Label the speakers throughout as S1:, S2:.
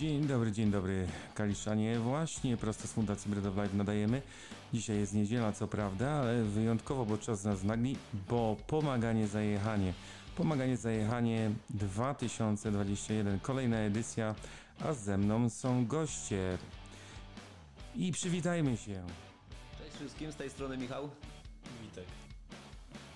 S1: Dzień dobry, dzień dobry Kaliszanie. Właśnie prosto z Fundacji Bread of Life nadajemy. Dzisiaj jest niedziela, co prawda, ale wyjątkowo, bo czas nas nagli, bo pomaganie za jechanie. Pomaganie za jechanie 2021, kolejna edycja, a ze mną są goście. I przywitajmy się.
S2: Cześć wszystkim, z tej strony Michał.
S3: Witek.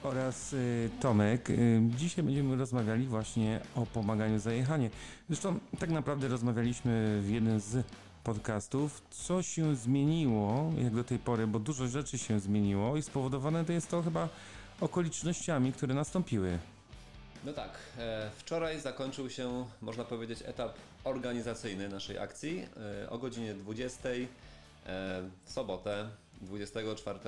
S1: Oraz y, Tomek. Y, dzisiaj będziemy rozmawiali właśnie o pomaganiu za jechanie. Zresztą tak naprawdę rozmawialiśmy w jednym z podcastów, co się zmieniło jak do tej pory, bo dużo rzeczy się zmieniło i spowodowane to jest to chyba okolicznościami, które nastąpiły.
S2: No tak, e, wczoraj zakończył się, można powiedzieć, etap organizacyjny naszej akcji. E, o godzinie 20 e, w sobotę 24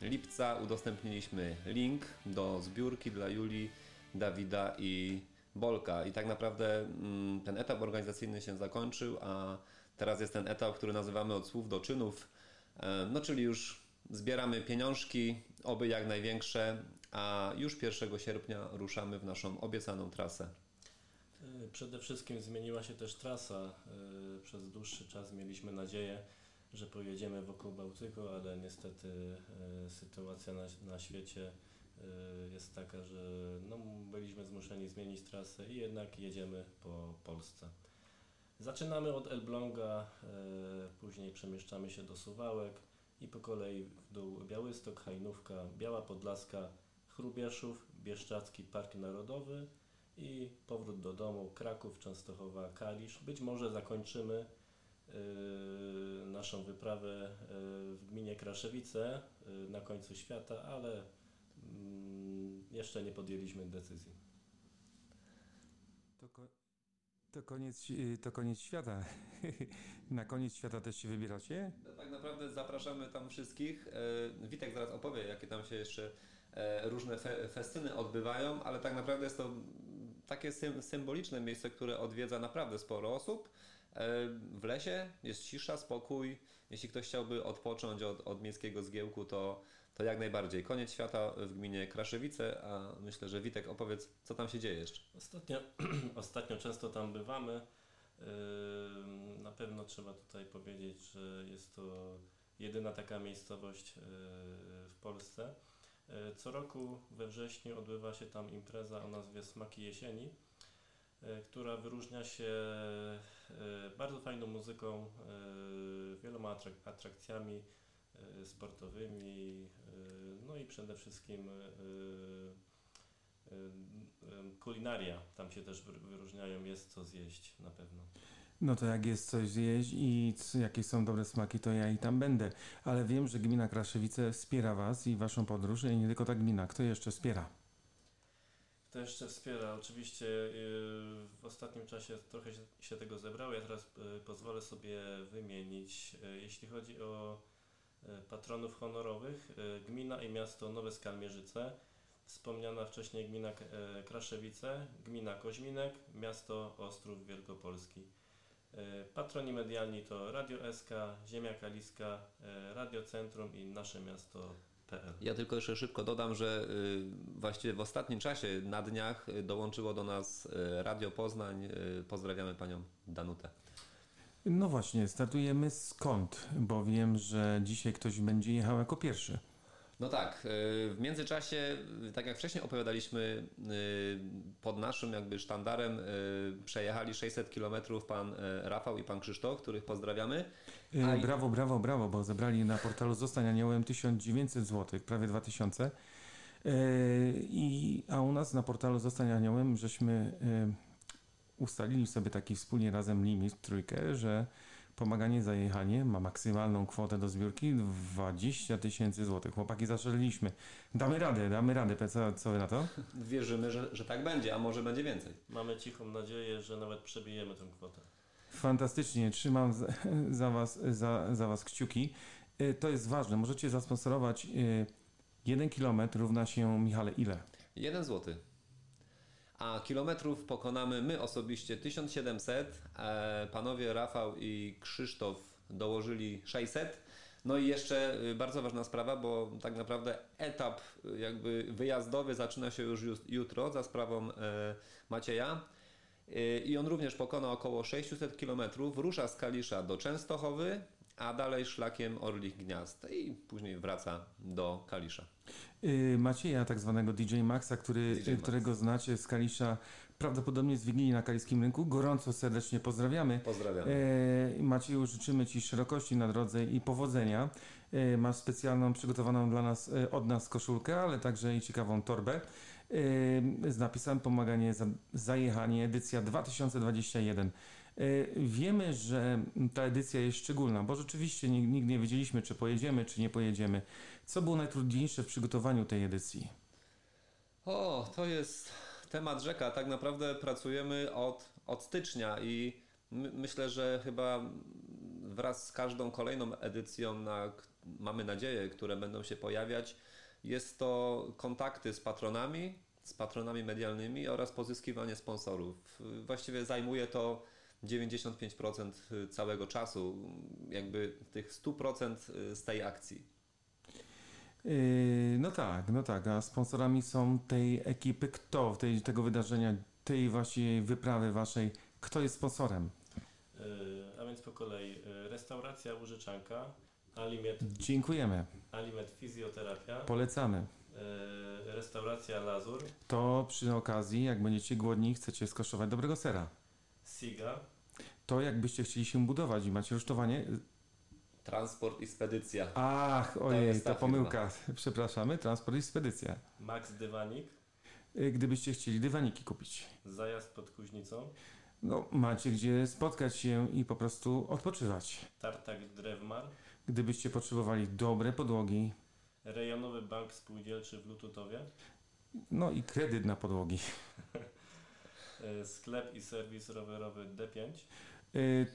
S2: lipca udostępniliśmy link do zbiórki dla Julii, Dawida i Bolka. I tak naprawdę mm, ten etap organizacyjny się zakończył, a teraz jest ten etap, który nazywamy od słów do czynów. E, No czyli już zbieramy pieniążki, oby jak największe, a już 1 sierpnia ruszamy w naszą obiecaną trasę.
S3: Y, Przede wszystkim zmieniła się też trasa. Y, Przez dłuższy czas mieliśmy nadzieję, że pojedziemy wokół Bałtyku, ale niestety y, sytuacja na, na świecie y, jest taka, że no, byliśmy zmuszeni zmienić trasę i jednak jedziemy po Polsce. Zaczynamy od Elbląga, y, później przemieszczamy się do Suwałek i po kolei w dół Białystok, Hajnówka, Biała Podlaska, Chrubieszów, Bieszczacki Park Narodowy i powrót do domu Kraków, Częstochowa, Kalisz. Być może zakończymy naszą wyprawę y, w gminie Kraszewice y, na końcu świata, ale mm, jeszcze nie podjęliśmy decyzji.
S1: To, ko- to, koniec, y, to koniec świata. Na koniec świata też się wybieracie?
S2: No, tak naprawdę zapraszamy tam wszystkich. E, Witek zaraz opowie, jakie tam się jeszcze e, różne fe, festyny odbywają, ale tak naprawdę jest to takie sym, symboliczne miejsce, które odwiedza naprawdę sporo osób. E, W lesie jest cisza, spokój. Jeśli ktoś chciałby odpocząć od, od miejskiego zgiełku, to, to jak najbardziej. Koniec świata w gminie Kraszewice, a myślę, że Witek opowiedz, co tam się dzieje jeszcze.
S3: Ostatnio, ostatnio często tam bywamy. Na pewno trzeba tutaj powiedzieć, że jest to jedyna taka miejscowość yy, w Polsce. Yy, Co roku we wrześniu odbywa się tam impreza o nazwie Smaki Jesieni, która wyróżnia się yy, bardzo fajną muzyką, yy, wieloma atrak- atrakcjami sportowymi, no i przede wszystkim Kulinaria, tam się też wy- wyróżniają, jest co zjeść na pewno.
S1: No to jak jest coś zjeść i jakie są dobre smaki, to ja i tam będę. Ale wiem, że gmina Kraszewice wspiera Was i Waszą podróż i nie tylko ta gmina. Kto jeszcze wspiera?
S3: To jeszcze wspiera. Oczywiście yy, w ostatnim czasie trochę się, tego zebrało. Ja teraz yy, pozwolę sobie wymienić. Yy, Jeśli chodzi o patronów honorowych, gmina i miasto Nowe Skalmierzyce, wspomniana wcześniej gmina Kraszewice, gmina Koźminek, miasto Ostrów Wielkopolski. Patroni medialni to Radio SK, Ziemia Kaliska, Radio Centrum i nasze miasto.pl.
S2: Ja tylko jeszcze szybko dodam, że y, właściwie w ostatnim czasie, na dniach, y, dołączyło do nas y, Radio Poznań. Pozdrawiamy panią Danutę.
S1: No właśnie, startujemy skąd? Bo wiem, że dzisiaj ktoś będzie jechał jako pierwszy.
S2: No tak, y, w międzyczasie, tak jak wcześniej opowiadaliśmy, y, pod naszym jakby sztandarem y, przejechali 600 km pan Rafał i pan Krzysztof, których pozdrawiamy. A
S1: Brawo, brawo, brawo, bo zebrali na portalu Zostań Aniołem 1900 zł, prawie 2000. Y, I, a u nas na portalu Zostań Aniołem żeśmy ustalili sobie taki wspólnie razem limit, trójkę, że pomaganie za jechanie ma maksymalną kwotę do zbiórki 20 tysięcy złotych. Chłopaki zaczęliśmy. Damy radę, damy radę. Co, co wy na to?
S2: Wierzymy, że, że tak będzie, a może będzie więcej.
S3: Mamy cichą nadzieję, że nawet przebijemy tę kwotę.
S1: Fantastycznie, trzymam za, za, was, za, za Was kciuki. Y, To jest ważne, możecie zasponsorować. y, Jeden kilometr równa się, Michale, ile?
S2: 1 zł. A kilometrów pokonamy my osobiście 1700. E, panowie Rafał i Krzysztof dołożyli 600. No i jeszcze y, bardzo ważna sprawa, bo tak naprawdę etap y, jakby wyjazdowy zaczyna się już jutro za sprawą e, Macieja. Y, I on również pokona około 600 km, rusza z Kalisza do Częstochowy, a dalej szlakiem Orlich Gniazd i później wraca do Kalisza.
S1: Y, Macieja, tak zwanego DJ Maxa, który,
S2: DJ Max.
S1: którego znacie z Kalisza, prawdopodobnie z Wigilii na Kaliskim Rynku. Gorąco serdecznie pozdrawiamy.
S2: Pozdrawiam.
S1: E, Macieju, życzymy Ci szerokości na drodze i powodzenia. E, masz specjalną, przygotowaną dla nas, od nas koszulkę, ale także i ciekawą torbę e, z napisem Pomaganie za zajechanie, edycja 2021. E, Wiemy, że ta edycja jest szczególna, bo rzeczywiście nig- nigdy nie wiedzieliśmy, czy pojedziemy, czy nie pojedziemy. Co było najtrudniejsze w przygotowaniu tej edycji?
S2: O, to jest temat rzeka. Tak naprawdę pracujemy od, od stycznia i my, myślę, że chyba wraz z każdą kolejną edycją, na, mamy nadzieję, które będą się pojawiać, jest to kontakty z patronami, z patronami medialnymi oraz pozyskiwanie sponsorów. Właściwie zajmuje to 95% całego czasu, jakby tych 100% z tej akcji.
S1: Yy, No tak, no tak, a sponsorami są tej ekipy kto, tej, tego wydarzenia, tej właśnie wyprawy waszej, kto jest sponsorem?
S3: Y, A więc po kolei y, restauracja Łużyczanka, Alimet,
S1: Dziękujemy,
S3: Alimet Fizjoterapia,
S1: polecamy.
S3: y, restauracja Lazur,
S1: To przy okazji, jak będziecie głodni i chcecie skoszować dobrego sera,
S3: Siga,
S1: to jakbyście chcieli się budować i macie rusztowanie,
S2: Transport i spedycja.
S1: ach, ojej,
S2: jest
S1: to
S2: ta
S1: pomyłka, przepraszamy, transport i spedycja.
S3: Max Dywanik,
S1: Yy, Gdybyście chcieli dywaniki kupić,
S3: Zajazd pod Kuźnicą,
S1: no macie gdzie spotkać się i po prostu odpoczywać.
S3: Tartak Drewmar,
S1: Gdybyście potrzebowali dobre podłogi,
S3: Rejonowy Bank Spółdzielczy w Lututowie,
S1: no i kredyt na podłogi.
S3: y, sklep i serwis rowerowy D5,
S1: Y,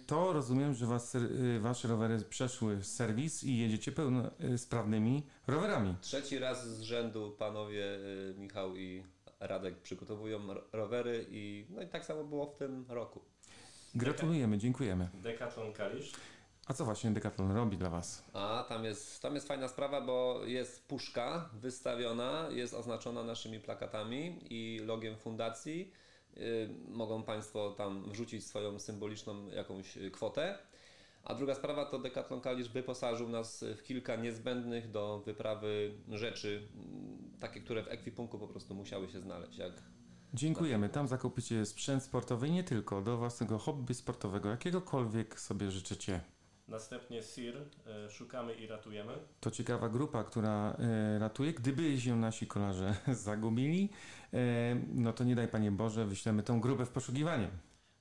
S1: To rozumiem, że was, y, wasze rowery przeszły serwis i jedziecie pełnosprawnymi rowerami.
S2: Trzeci raz z rzędu panowie y, Michał i Radek przygotowują ro- rowery i no i tak samo było w tym roku.
S1: Gratulujemy, dziękujemy.
S3: Decathlon Kalisz,
S1: A co właśnie Decathlon robi dla was?
S2: A tam jest, tam jest fajna sprawa, bo jest puszka wystawiona, jest oznaczona naszymi plakatami i logiem fundacji. Y, mogą Państwo tam wrzucić swoją symboliczną jakąś y, kwotę. A druga sprawa to Decathlon Kalisz wyposażył nas w kilka niezbędnych do wyprawy rzeczy, mm, takie, które w ekwipunku po prostu musiały się znaleźć, jak
S1: Dziękujemy. Tam zakupicie sprzęt sportowy i nie tylko, do własnego hobby sportowego, jakiegokolwiek sobie życzycie.
S3: Następnie SIR, y, Szukamy i Ratujemy,
S1: To ciekawa grupa, która e, ratuje. Gdyby się nasi kolarze zagubili, e, no to nie daj Panie Boże, wyślemy tą grupę w poszukiwanie.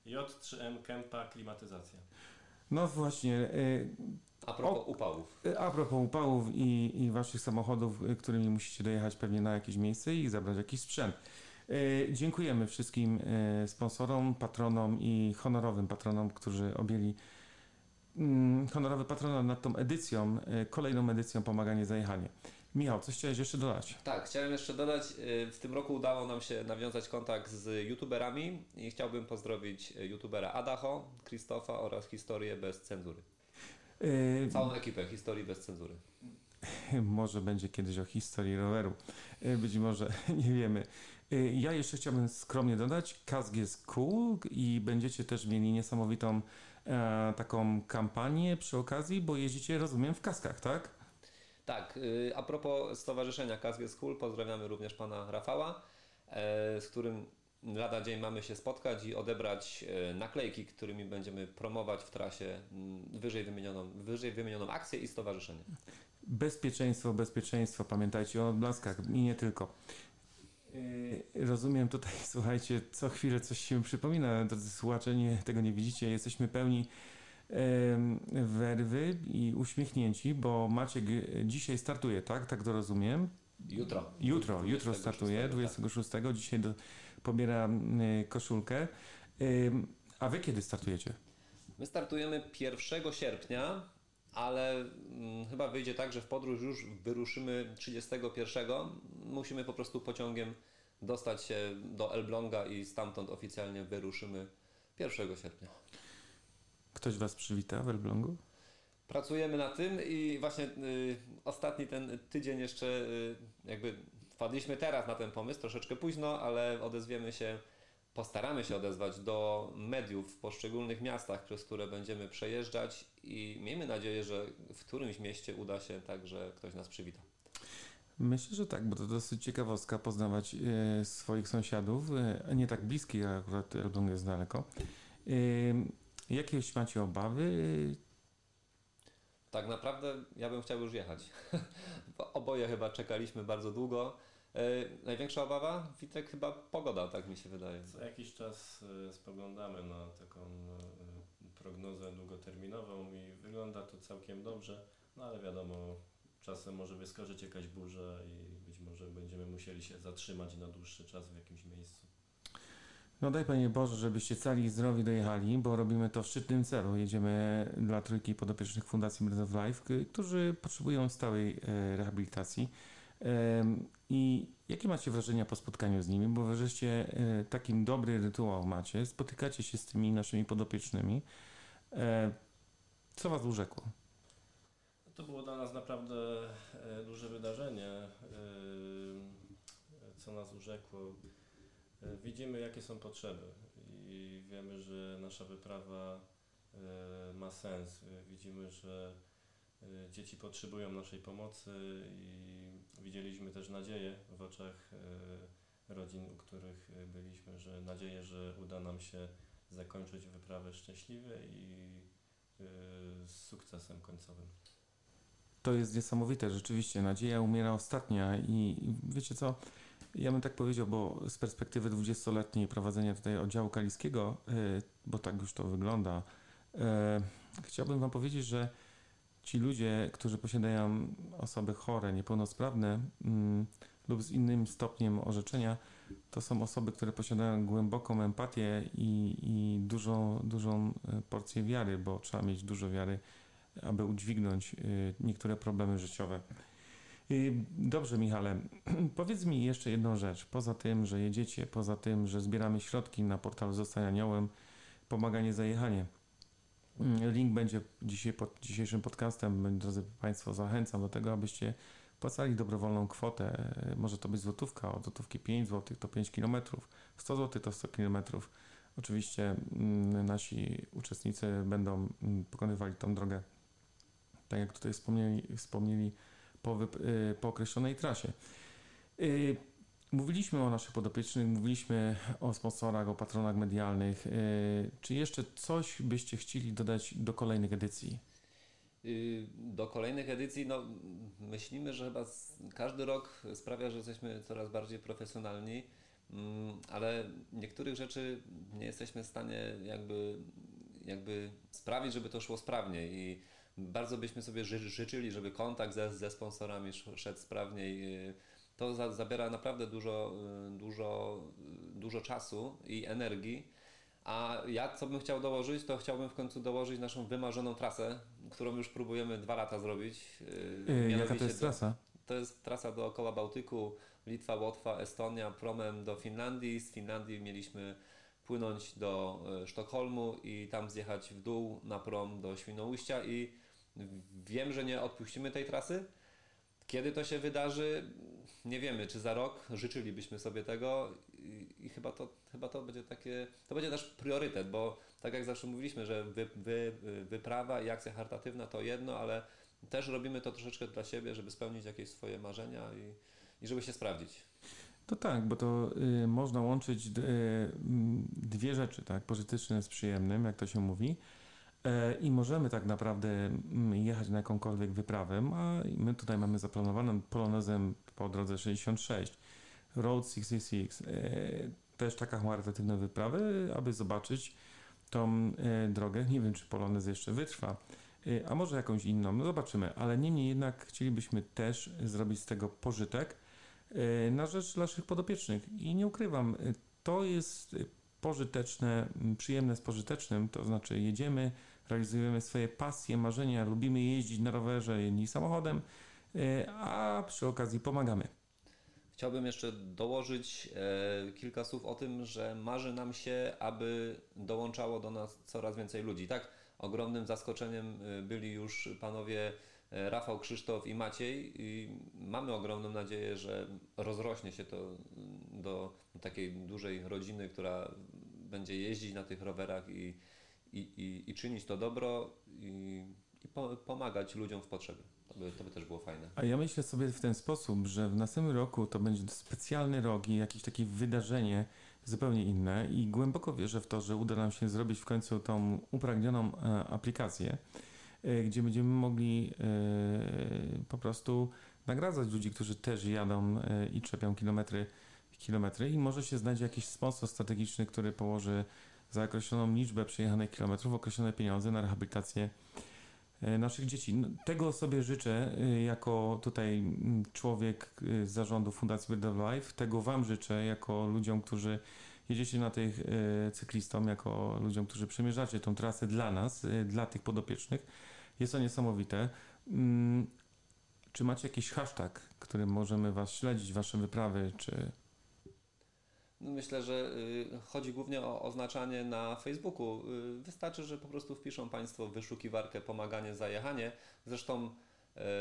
S3: J3M Kempa Klimatyzacja.
S1: No właśnie, e,
S2: a propos upałów.
S1: A propos upałów i, i waszych samochodów, którymi musicie dojechać pewnie na jakieś miejsce i zabrać jakiś sprzęt. E, dziękujemy wszystkim e, sponsorom, patronom i honorowym patronom, którzy objęli honorowy patronat nad tą edycją, e, kolejną edycją Pomaganie Zajechanie. Michał, coś chciałeś jeszcze dodać?
S2: Tak, chciałem jeszcze dodać, y, w tym roku udało nam się nawiązać kontakt z youtuberami i chciałbym pozdrowić y, youtubera Adacho, Krzysztofa oraz Historię bez cenzury.
S1: E,
S2: Całą ekipę Historii bez cenzury.
S1: Może będzie kiedyś o historii roweru. E, Być może, nie wiemy. E, Ja jeszcze chciałbym skromnie dodać, kask jest cool i będziecie też mieli niesamowitą e, taką kampanię przy okazji, bo jeździcie, rozumiem, w kaskach, tak?
S2: Tak, y, a propos Stowarzyszenia Kask jest Cool, pozdrawiamy również pana Rafała, e, z którym lada dzień mamy się spotkać i odebrać e, naklejki, którymi będziemy promować w trasie mm, wyżej wymienioną, wyżej wymienioną akcję i stowarzyszenie.
S1: Bezpieczeństwo, bezpieczeństwo, pamiętajcie o odblaskach i nie tylko. E, Rozumiem tutaj, słuchajcie, co chwilę coś się przypomina, drodzy słuchacze, nie, tego nie widzicie, jesteśmy pełni werwy i uśmiechnięci, bo Maciek e, dzisiaj startuje, tak? Tak to rozumiem.
S2: Jutro.
S1: Jutro, jutro
S2: 26,
S1: startuje,
S2: tak.
S1: 26, dzisiaj do, pobiera y, koszulkę. A wy kiedy startujecie?
S2: My startujemy 1 sierpnia, ale mm, chyba wyjdzie tak, że w podróż już wyruszymy 31. Musimy po prostu pociągiem dostać się do Elbląga i stamtąd oficjalnie wyruszymy 1 sierpnia.
S1: Ktoś was przywita w Elblągu?
S2: Pracujemy na tym i właśnie y, ostatni ten tydzień jeszcze y, jakby wpadliśmy teraz na ten pomysł, troszeczkę późno, ale odezwiemy się postaramy się odezwać do mediów w poszczególnych miastach, przez które będziemy przejeżdżać i miejmy nadzieję, że w którymś mieście uda się tak, że ktoś nas przywita.
S1: Myślę, że tak, bo to dosyć ciekawostka poznawać e, swoich sąsiadów, e, nie tak bliskich, a akurat Elbląg jest daleko. E, jakieś macie obawy?
S2: Tak naprawdę ja bym chciał już jechać. Oboje chyba czekaliśmy bardzo długo. E, największa obawa? Witek chyba pogoda, tak mi się wydaje.
S3: Co jakiś czas e, spoglądamy na taką e, prognozę długoterminową i wygląda to całkiem dobrze, no ale wiadomo, czasem może wyskoczyć jakaś burza i być może będziemy musieli się zatrzymać na dłuższy czas w jakimś miejscu.
S1: No daj Panie Boże, żebyście cali i zdrowi dojechali, bo robimy to w szczytnym celu. Jedziemy dla trójki podopiecznych Fundacji Bird of Life, którzy potrzebują stałej rehabilitacji. I jakie macie wrażenia po spotkaniu z nimi? Bo wreszcie e, takim dobry rytuał macie, spotykacie się z tymi naszymi podopiecznymi. E, Co Was urzekło?
S3: To było dla nas naprawdę e, duże wydarzenie, co nas urzekło. Widzimy, jakie są potrzeby i wiemy, że nasza wyprawa ma sens. Widzimy, że dzieci potrzebują naszej pomocy i widzieliśmy też nadzieję w oczach e, rodzin, u których e, byliśmy, że nadzieję, że uda nam się zakończyć wyprawę szczęśliwie i z sukcesem końcowym.
S1: To jest niesamowite, rzeczywiście. Nadzieja umiera ostatnia i wiecie co? Ja bym tak powiedział, bo z perspektywy 20-letniej prowadzenia tutaj oddziału kaliskiego, y, bo tak już to wygląda, y, chciałbym Wam powiedzieć, że ci ludzie, którzy posiadają osoby chore, niepełnosprawne mm, lub z innym stopniem orzeczenia, to są osoby, które posiadają głęboką empatię i, i dużą, dużą y, porcję wiary, bo trzeba mieć dużo wiary, aby udźwignąć y, niektóre problemy życiowe. Y, Dobrze, Michale, powiedz mi jeszcze jedną rzecz. Poza tym, że jedziecie, poza tym, że zbieramy środki na portalu Zostań Aniołem, pomaganie za jechanie. Mm, Link będzie dzisiaj pod dzisiejszym podcastem. Drodzy Państwo, zachęcam do tego, abyście płacali dobrowolną kwotę. Y, Może to być złotówka, od złotówki 5 zł to 5 km, 100 zł to 100 km. Oczywiście mm, nasi uczestnicy będą mm, pokonywali tą drogę, tak jak tutaj wspomnieli, wspomnieli po, y, po określonej trasie. Y, Mówiliśmy o naszych podopiecznych, mówiliśmy o sponsorach, o patronach medialnych. Y, Czy jeszcze coś byście chcieli dodać do kolejnych edycji?
S2: Y, Do kolejnych edycji, no myślimy, że chyba każdy rok sprawia, że jesteśmy coraz bardziej profesjonalni, mm, ale niektórych rzeczy nie jesteśmy w stanie jakby, jakby sprawić, żeby to szło sprawniej i bardzo byśmy sobie ży- życzyli, żeby kontakt ze, ze sponsorami sz- szedł sprawniej. To za, zabiera naprawdę dużo, y, dużo, y, dużo czasu i energii. A ja co bym chciał dołożyć, to chciałbym w końcu dołożyć naszą wymarzoną trasę, którą już próbujemy dwa lata zrobić. Yy,
S1: Jaka to jest
S2: do-
S1: trasa?
S2: To jest trasa dookoła Bałtyku, Litwa, Łotwa, Estonia, promem do Finlandii. Z Finlandii mieliśmy płynąć do Sztokholmu i tam zjechać w dół na prom do Świnoujścia i wiem, że nie odpuścimy tej trasy. Kiedy to się wydarzy, nie wiemy, czy za rok życzylibyśmy sobie tego i, i chyba, to, chyba to będzie takie, to będzie nasz priorytet, bo tak jak zawsze mówiliśmy, że wy, wy, wyprawa i akcja charytatywna to jedno, ale też robimy to troszeczkę dla siebie, żeby spełnić jakieś swoje marzenia i, i żeby się sprawdzić.
S1: To tak, bo to y, można łączyć y, dwie rzeczy, tak? Pożyteczne z przyjemnym, jak to się mówi. E, I możemy tak naprawdę mm, jechać na jakąkolwiek wyprawę, a my tutaj mamy zaplanowaną polonezem po drodze 66, Road 66, e, też taka charytatywna wyprawa, aby zobaczyć tą e, drogę. Nie wiem, czy polonez jeszcze wytrwa, a może jakąś inną, no zobaczymy, ale niemniej jednak chcielibyśmy też zrobić z tego pożytek, na rzecz naszych podopiecznych. I nie ukrywam, to jest pożyteczne, przyjemne z pożytecznym, to znaczy jedziemy, realizujemy swoje pasje, marzenia, lubimy jeździć na rowerze, jeździć samochodem, e, a przy okazji pomagamy.
S2: Chciałbym jeszcze dołożyć e, kilka słów o tym, że marzy nam się, aby dołączało do nas coraz więcej ludzi. Tak, ogromnym zaskoczeniem e, byli już panowie Rafał, Krzysztof i Maciej i mamy ogromną nadzieję, że rozrośnie się to mm, do takiej dużej rodziny, która będzie jeździć na tych rowerach i, i, i, i czynić to dobro i, i po, pomagać ludziom w potrzebie. To by, to by też było fajne.
S1: A ja myślę sobie w ten sposób, że w następnym roku to będzie specjalny rok i jakieś takie wydarzenie zupełnie inne i głęboko wierzę w to, że uda nam się zrobić w końcu tą upragnioną e, aplikację, e, gdzie będziemy mogli e, po prostu nagradzać ludzi, którzy też jadą i trzepią kilometry, kilometry i może się znajdzie jakiś sponsor strategiczny, który położy za określoną liczbę przejechanych kilometrów określone pieniądze na rehabilitację e, naszych dzieci. No, Tego sobie życzę e, jako tutaj mm, człowiek e, z zarządu Fundacji Bird of Life. Tego Wam życzę jako ludziom, którzy jedziecie na tych cyklistom, jako ludziom, którzy przemierzacie tą trasę dla nas, dla tych podopiecznych. Jest to niesamowite. Mm, Czy macie jakiś hashtag, którym możemy Was śledzić, Wasze wyprawy, czy...
S2: No Myślę, że y, chodzi głównie o oznaczanie na Facebooku. Y, Wystarczy, że po prostu wpiszą Państwo wyszukiwarkę pomaganie, zajechanie. Zresztą y,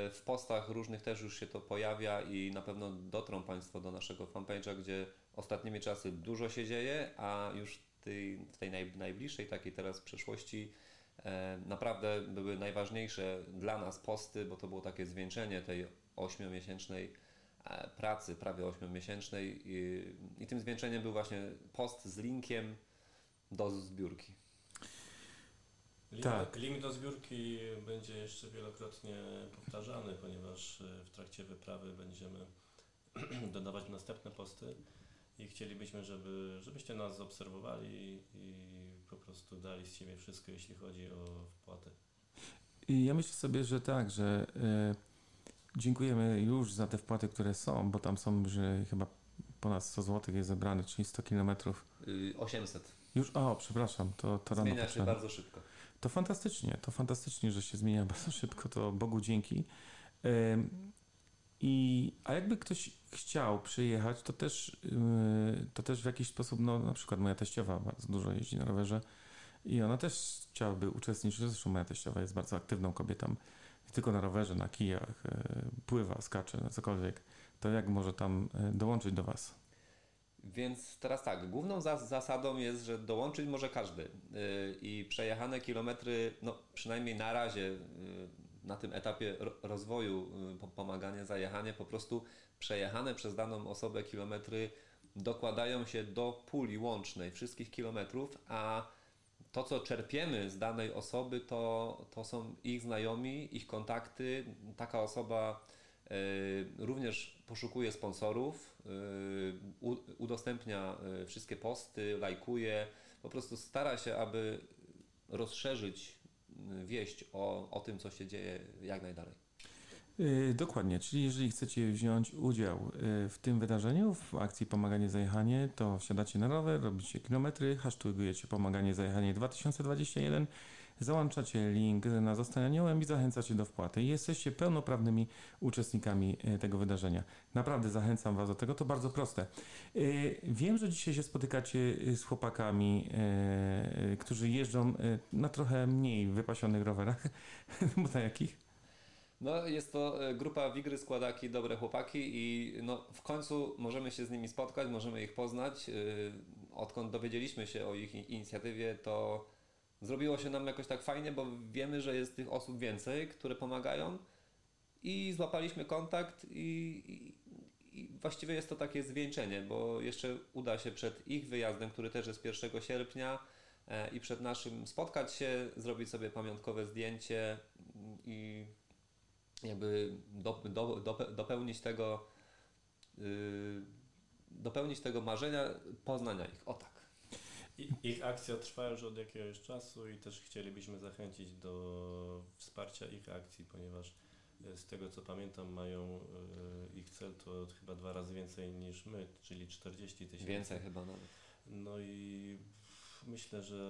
S2: w postach różnych też już się to pojawia i na pewno dotrą Państwo do naszego fanpage'a, gdzie ostatnimi czasy dużo się dzieje, a już w tej, najbliższej takiej teraz przyszłości e, naprawdę były najważniejsze dla nas posty, bo to było takie zwieńczenie tej ośmiomiesięcznej pracy, prawie 8-miesięcznej i, i tym zwieńczeniem był właśnie post z linkiem do zbiórki.
S3: Link,
S1: Tak.
S3: link do zbiórki będzie jeszcze wielokrotnie powtarzany, ponieważ e, w trakcie wyprawy będziemy dodawać następne posty i chcielibyśmy, żeby, żebyście nas obserwowali i po prostu dali z siebie wszystko, jeśli chodzi o wpłaty.
S1: I ja myślę sobie, że tak, że e, dziękujemy już za te wpłaty, które są, bo tam są, że chyba ponad 100 zł jest zebrane, czyli 100 kilometrów.
S2: Y, 800.
S1: Już, o, przepraszam, to, to rano
S2: Zmienia się bardzo szybko.
S1: To fantastycznie, to fantastycznie, że się zmienia bardzo szybko, to Bogu dzięki. Ym, I, a jakby ktoś chciał przyjechać, to też, yy, to też w jakiś sposób, no na przykład moja teściowa bardzo dużo jeździ na rowerze i ona też chciałaby uczestniczyć, zresztą moja teściowa jest bardzo aktywną kobietą, tylko na rowerze, na kijach, yy, pływa, skacze, na cokolwiek, to jak może tam yy, dołączyć do Was?
S2: Więc teraz tak, główną zas- zasadą jest, że dołączyć może każdy yy, i przejechane kilometry, no przynajmniej na razie na tym etapie ro- rozwoju po- pomaganie, zajechanie, po prostu przejechane przez daną osobę kilometry dokładają się do puli łącznej wszystkich kilometrów, a to, co czerpiemy z danej osoby, to, to są ich znajomi, ich kontakty. Taka osoba y, również poszukuje sponsorów, y, udostępnia y, wszystkie posty, lajkuje, po prostu stara się, aby rozszerzyć wieść o, o tym, co się dzieje jak najdalej.
S1: Yy, dokładnie, czyli jeżeli chcecie wziąć udział yy, w tym wydarzeniu, w akcji Pomaganie Zajechanie, to wsiadacie na rower, robicie kilometry, hashtagujecie Pomaganie Zajechanie 2021, załączacie link na Zostań Aniołem i zachęcacie do wpłaty. Jesteście pełnoprawnymi uczestnikami yy, tego wydarzenia. Naprawdę zachęcam Was do tego, to bardzo proste. Wiem, że dzisiaj się spotykacie z chłopakami, którzy jeżdżą na trochę mniej wypasionych rowerach, bo na jakich?
S2: No, jest to e, grupa Wigry, składaki, dobre chłopaki i no, w końcu możemy się z nimi spotkać, możemy ich poznać. Yy, Odkąd dowiedzieliśmy się o ich inicjatywie, to zrobiło się nam jakoś tak fajnie, bo wiemy, że jest tych osób więcej, które pomagają i złapaliśmy kontakt i, i, i właściwie jest to takie zwieńczenie, bo jeszcze uda się przed ich wyjazdem, który też jest 1 sierpnia e, i przed naszym spotkać się, zrobić sobie pamiątkowe zdjęcie i jakby do, do, do, dopełnić tego yy, dopełnić tego marzenia poznania ich. O tak.
S3: I, ich akcja trwa już od jakiegoś czasu i też chcielibyśmy zachęcić do wsparcia ich akcji, ponieważ e, z tego co pamiętam mają e, ich cel to chyba dwa razy więcej niż my, czyli 40 tysięcy.
S2: Więcej chyba nawet.
S3: No i myślę, że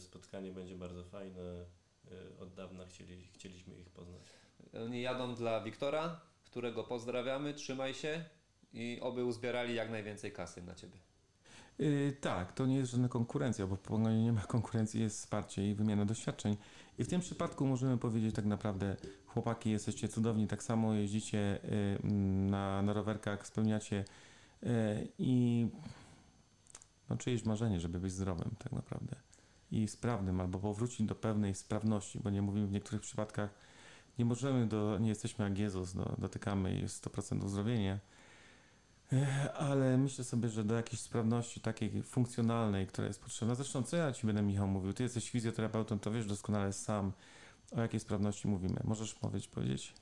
S3: spotkanie będzie bardzo fajne. E, Od dawna chcieli, chcieliśmy ich poznać.
S2: Oni jadą dla Wiktora, którego pozdrawiamy, trzymaj się i oby uzbierali jak najwięcej kasy na Ciebie.
S1: Yy, tak, to nie jest żadna konkurencja, bo w Pogoni nie ma konkurencji, jest wsparcie i wymiana doświadczeń. I w tym przypadku możemy powiedzieć tak naprawdę, chłopaki, jesteście cudowni, tak samo jeździcie yy, na, na rowerkach, spełniacie yy, i no czyjeś marzenie, żeby być zdrowym tak naprawdę i sprawnym, albo powrócić do pewnej sprawności, bo nie mówimy w niektórych przypadkach, nie możemy, do, nie jesteśmy jak Jezus, no, dotykamy i jest 100% uzdrowienia, Ech, ale myślę sobie, że do jakiejś sprawności takiej funkcjonalnej, która jest potrzebna, zresztą co ja Ci będę Michał mówił, Ty jesteś fizjoterapeutą, to wiesz doskonale sam, o jakiej sprawności mówimy. Możesz powiedzieć? powiedzieć?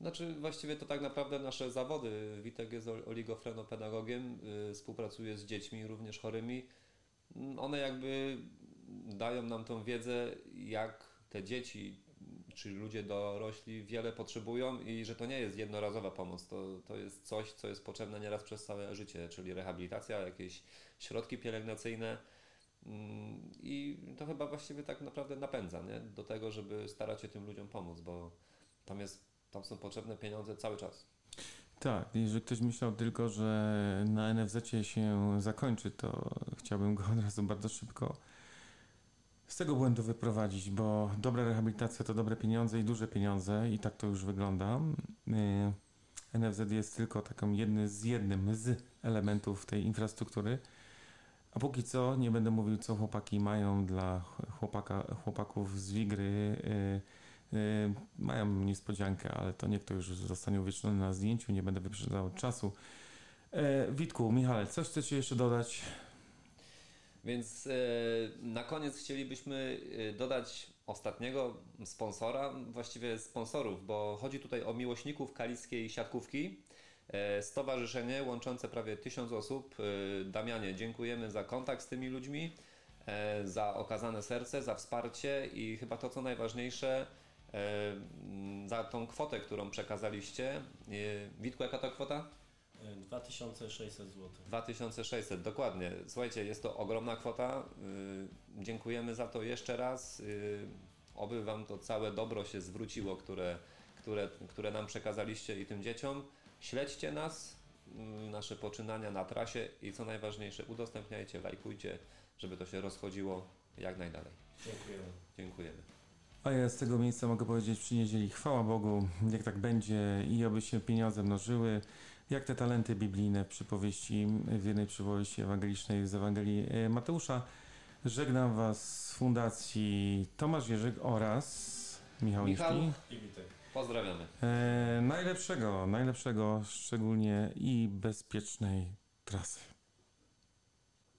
S2: Znaczy właściwie to tak naprawdę nasze zawody. Witek jest ol- oligofrenopedagogiem, y, współpracuje z dziećmi również chorymi. One jakby dają nam tą wiedzę, jak te dzieci czy ludzie dorośli wiele potrzebują i że to nie jest jednorazowa pomoc, to, to jest coś, co jest potrzebne nieraz przez całe życie, czyli rehabilitacja, jakieś środki pielęgnacyjne. Mm, I to chyba właściwie tak naprawdę napędza nie? do tego, żeby starać się tym ludziom pomóc, bo tam jest tam są potrzebne pieniądze cały czas.
S1: Tak, jeżeli ktoś myślał tylko, że na NFZ się zakończy, to chciałbym go od razu bardzo szybko z tego błędu wyprowadzić, bo dobra rehabilitacja to dobre pieniądze i duże pieniądze i tak to już wygląda. Yy, NFZ jest tylko taką jedny z jednym z elementów tej infrastruktury. A póki co nie będę mówił, co chłopaki mają dla chłopaka, chłopaków z Wigry. Yy, Yy, mają niespodziankę, ale to niech to już zostanie uwiecznione na zdjęciu, nie będę wyprzedzał czasu. E, Witku, Michale, coś chcecie jeszcze dodać?
S2: Więc e, na koniec chcielibyśmy e, dodać ostatniego sponsora, właściwie sponsorów, bo chodzi tutaj o miłośników kaliskiej siatkówki. E, Stowarzyszenie łączące prawie tysiąc osób. Damianie, dziękujemy za kontakt z tymi ludźmi, za okazane serce, za wsparcie i chyba to, co najważniejsze, za tą kwotę, którą przekazaliście. Witku, jaka to kwota?
S3: Y, 2600 zł.
S2: 2600, dokładnie. Słuchajcie, jest to ogromna kwota. Yy, dziękujemy za to jeszcze raz. Yy, oby Wam to całe dobro się zwróciło, które, które, które nam przekazaliście i tym dzieciom. Śledźcie nas, yy, nasze poczynania na trasie i co najważniejsze, udostępniajcie, lajkujcie, żeby to się rozchodziło jak najdalej.
S3: Dziękujemy.
S2: Dziękujemy.
S1: A ja z tego miejsca mogę powiedzieć przy niedzieli chwała Bogu, jak tak będzie i oby się pieniądze mnożyły, jak te talenty biblijne w przypowieści, w jednej przypowieści ewangelicznej z Ewangelii e, Mateusza. Żegnam Was z Fundacji Tomasz Jerzyk oraz Michał,
S2: Michał.
S3: I Witek.
S2: Pozdrawiamy.
S1: E, najlepszego, najlepszego szczególnie i bezpiecznej trasy.